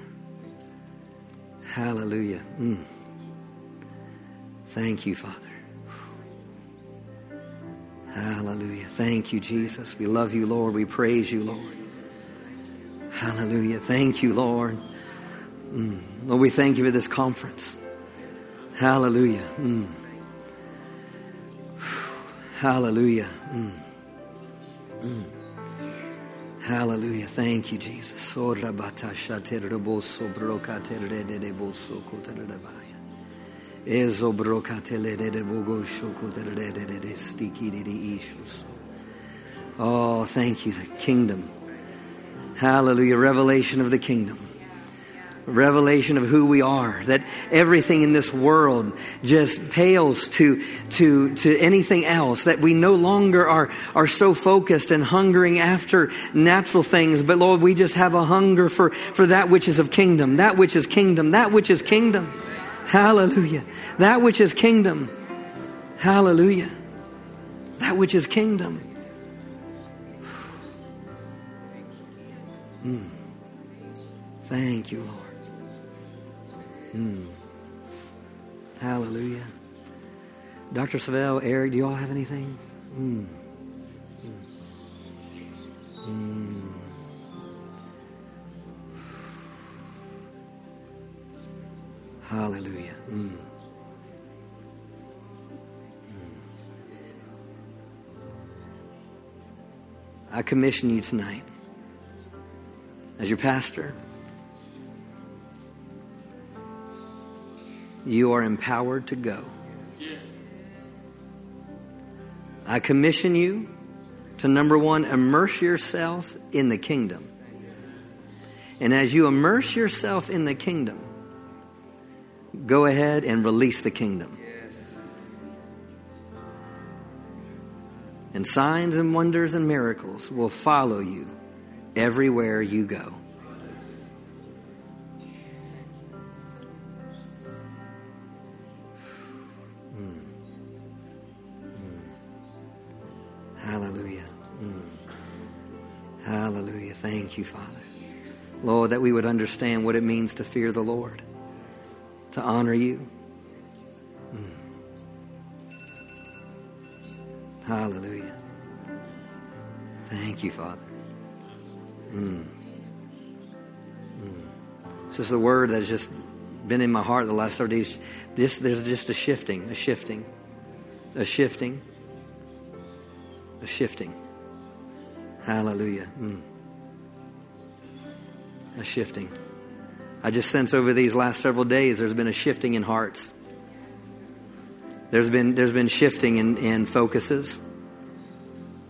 Hallelujah. Mm. Thank you, Father. Hallelujah. Thank you, Jesus. We love you, Lord. We praise you, Lord. Hallelujah. Thank you, Lord. Mm. Lord, we thank you for this conference. Hallelujah. Mm. Hallelujah. Mm. mm. Hallelujah. Thank you, Jesus. Oh, thank you, the kingdom. Hallelujah. Revelation of the kingdom. Revelation of who we are. That everything in this world just pales to to to anything else. That we no longer are are so focused and hungering after natural things. But lord we just have a hunger for for that which is of kingdom. That which is kingdom. That which is kingdom. Hallelujah. That which is kingdom. Hallelujah. That which is kingdom mm. thank you lord Mm. Hallelujah. Dr. Savelle, Eric, do you all have anything? Mm. Mm. Hallelujah. Mm. mm. I commission you tonight as your pastor. you are empowered to go. I commission you to number one, immerse yourself in the kingdom. And as you immerse yourself in the kingdom, go ahead and release the kingdom. And signs and wonders and miracles will follow you everywhere you go. Hmm. Hmm. Hallelujah. Hmm. Hallelujah. Thank you, Father. Lord, that we would understand what it means to fear the Lord, to honor you. Hallelujah. Thank you, Father. Mm. Mm. This is the word that's just been in my heart the last 30 days. Just, there's just a shifting, a shifting, a shifting, a shifting. Hallelujah. Mm a shifting. I just sense over these last several days there's been a shifting in hearts. There's been, there's been shifting in, in focuses.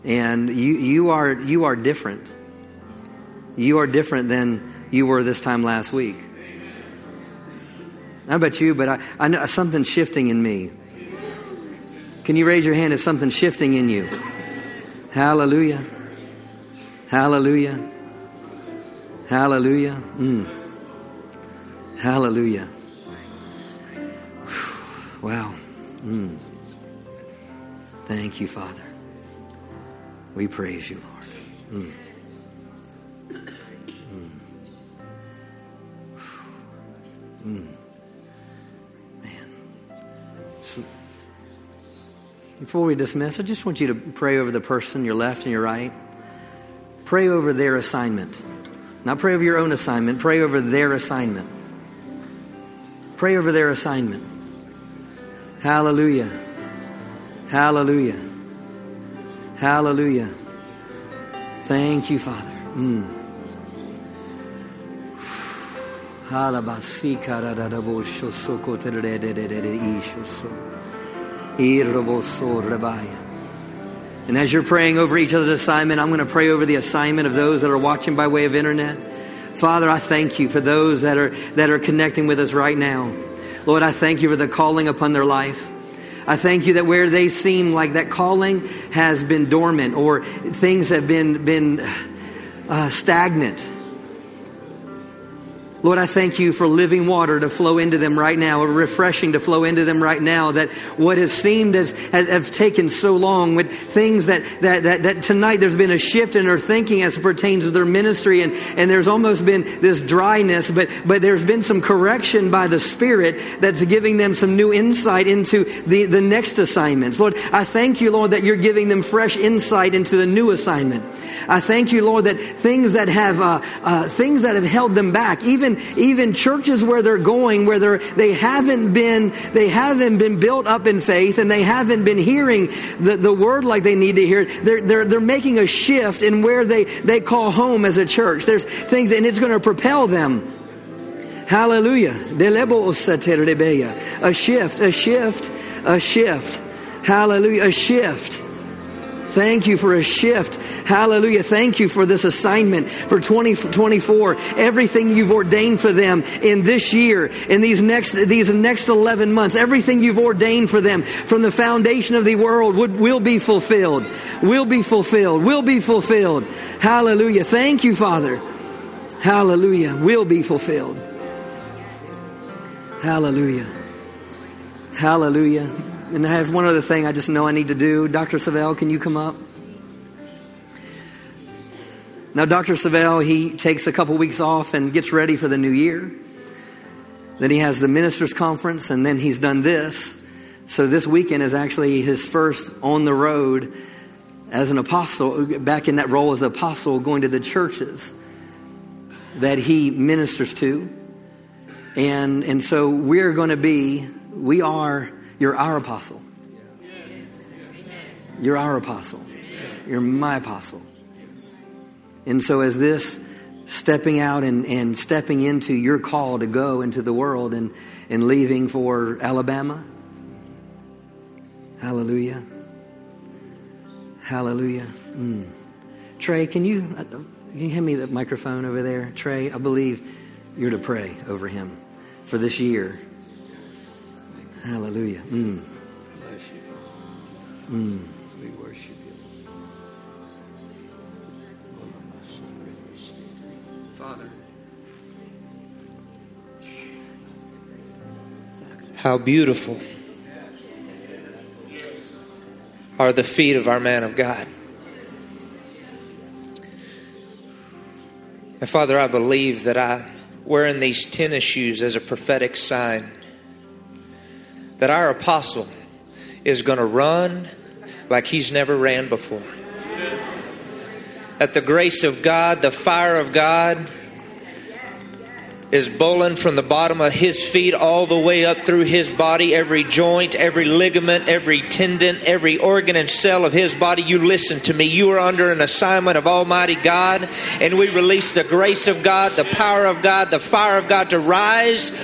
And you, you, are, you are different. You are different than you were this time last week. I about you, but I, I know something's shifting in me. Can you raise your hand if something's shifting in you? Hallelujah. Hallelujah. Hallelujah. Mm. Hallelujah. Wow. Mm. Thank you, Father. We praise you, Lord. Mm. Mm. Man. So, before we dismiss, I just want you to pray over the person, your left and your right. Pray over their assignment. Not pray over your own assignment, pray over their assignment. Pray over their assignment. Hallelujah. Hallelujah. Hallelujah. Thank you, Father. Mm. And as you're praying over each other's assignment, I'm going to pray over the assignment of those that are watching by way of internet. Father, I thank you for those that are, that are connecting with us right now. Lord, I thank you for the calling upon their life. I thank you that where they seem like that calling has been dormant or things have been, been uh, stagnant, Lord, I thank you for living water to flow into them right now, or refreshing to flow into them right now. That what has seemed as have taken so long with things that, that, that, that tonight there's been a shift in their thinking as pertains to their ministry, and, and there's almost been this dryness, but, but there's been some correction by the Spirit that's giving them some new insight into the, the next assignments. Lord, I thank you, Lord, that you're giving them fresh insight into the new assignment. I thank you, Lord, that things that have uh, uh, things that have held them back, even even even churches where they're going where they're they haven't been they haven't been built up in faith and they haven't been hearing the, the word like they need to hear they're, they're, they're making a shift in where they, they call home as a church. There's things and it's going to propel them. Hallelujah. A shift a shift a shift. Hallelujah. A shift Thank you for a shift. Hallelujah. Thank you for this assignment for 2024. Everything you've ordained for them in this year, in these next, these next 11 months, everything you've ordained for them from the foundation of the world would, will be fulfilled. Will be fulfilled. Will be fulfilled. Hallelujah. Thank you, Father. Hallelujah. Will be fulfilled. Hallelujah. Hallelujah. And I have one other thing I just know I need to do. Dr. Savelle, can you come up? Now, Dr. Savelle, he takes a couple weeks off and gets ready for the new year. Then he has the ministers' conference, and then he's done this. So this weekend is actually his first on the road as an apostle, back in that role as an apostle, going to the churches that he ministers to. And, and so we're going to be, we are you're our apostle. You're our apostle. You're my apostle. And so, as this stepping out and, and stepping into your call to go into the world and, and leaving for Alabama, hallelujah. Hallelujah. Mm. Trey, can you, can you hand me the microphone over there? Trey, I believe you're to pray over him for this year. Hallelujah. Mm. Bless you, Mm. We worship you. Father. How beautiful are the feet of our man of God. And Father, I believe that I wearing these tennis shoes as a prophetic sign that our apostle is going to run like he's never ran before. That the grace of God, the fire of God, is bowling from the bottom of his feet all the way up through his body, every joint, every ligament, every tendon, every organ and cell of his body. You listen to me. You are under an assignment of Almighty God, and we release the grace of God, the power of God, the fire of God to rise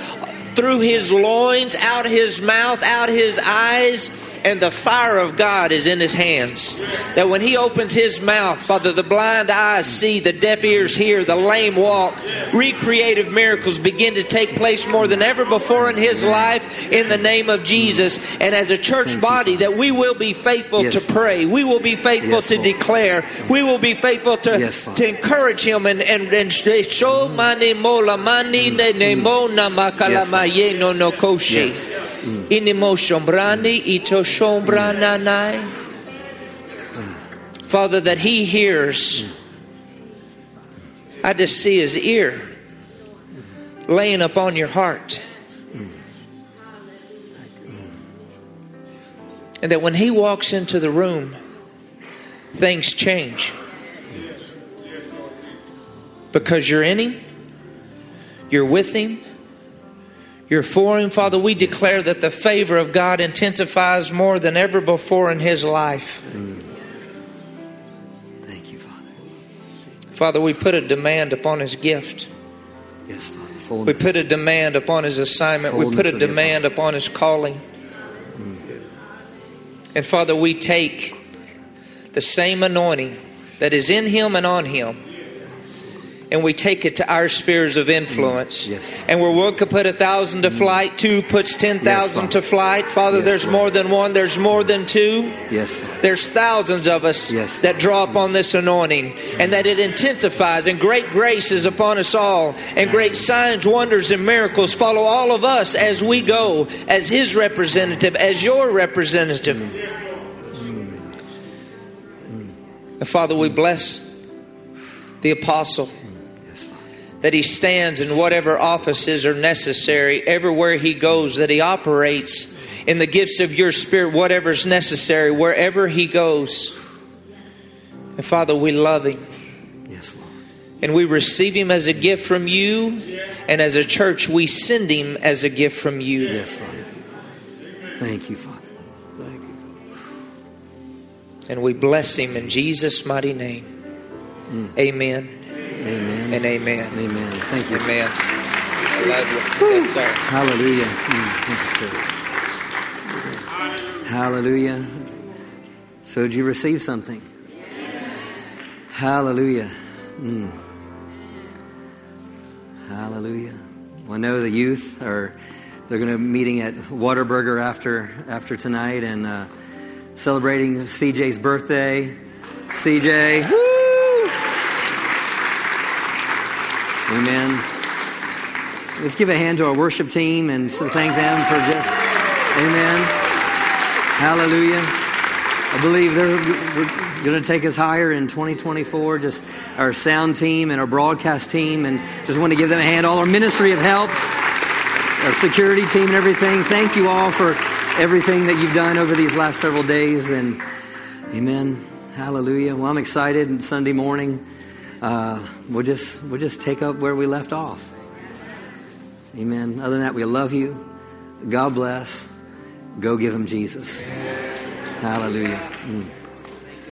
through his loins, out his mouth, out his eyes and the fire of God is in his hands. That when he opens his mouth, Father, the blind eyes see, the deaf ears hear, the lame walk. Recreative miracles begin to take place more than ever before in his life in the name of Jesus. And as a church body, that we will be faithful yes. to pray. We will be faithful yes, to declare. We will be faithful to, yes, to encourage him and, and, and show mani mola mani ne ne mona makalamaye no no koshi. Inimo shombrani. Father, that he hears. I just see his ear laying upon your heart. And that when he walks into the room, things change. Because you're in him, you're with him, you're for him, Father. We declare that the favor of God intensifies more than ever before in his life. Mm. Thank you, Father. Father, we put a demand upon his gift. Yes, Father. Fullness. We put a demand upon his assignment. we put a demand upon his calling. And Father, we take the same anointing that is in him and on him. And we take it to our spheres of influence. Mm. Yes. And where one could put a thousand to flight, two puts ten thousand Father. to flight. Father, Yes, there's more than one, there's more than two. Yes, Father. There's thousands of us Yes. that draw upon this anointing, and that it intensifies, and great grace is upon us all, and great signs, wonders, and miracles follow all of us as we go, as His representative, as your representative. And Father, we bless the apostle Yes. That he stands in whatever offices are necessary, everywhere he goes, that he operates in the gifts of your spirit, whatever's necessary, wherever he goes. And Father, we love him Yes, Lord. and we receive him as a gift from you, and as a church, we send him as a gift from you. Yes, Father. Thank you, Father. Thank you. And we bless him in Jesus' mighty name. Mm. Amen Amen. and amen. Amen. Thank you. Amen. I love you. Yes, sir. Hallelujah. Mm, thank you, sir. Hallelujah. So, did you receive something? Hallelujah. Mm. Hallelujah. Well, I know the youth are they're going to be meeting at Whataburger after after tonight and uh, celebrating CJ's birthday. CJ, woo! Amen. Let's give a hand to our worship team and thank them for just, amen. Hallelujah. I believe they're going to take us higher in 2024. Just our sound team and our broadcast team, and just want to give them a hand. All our ministry of helps, our security team, and everything. Thank you all for everything that you've done over these last several days. And amen. Hallelujah. Well, I'm excited. Sunday morning, uh, we'll just we'll just take up where we left off. Amen. Other than that, we love you. God bless. Go give him Jesus. Hallelujah. Mm.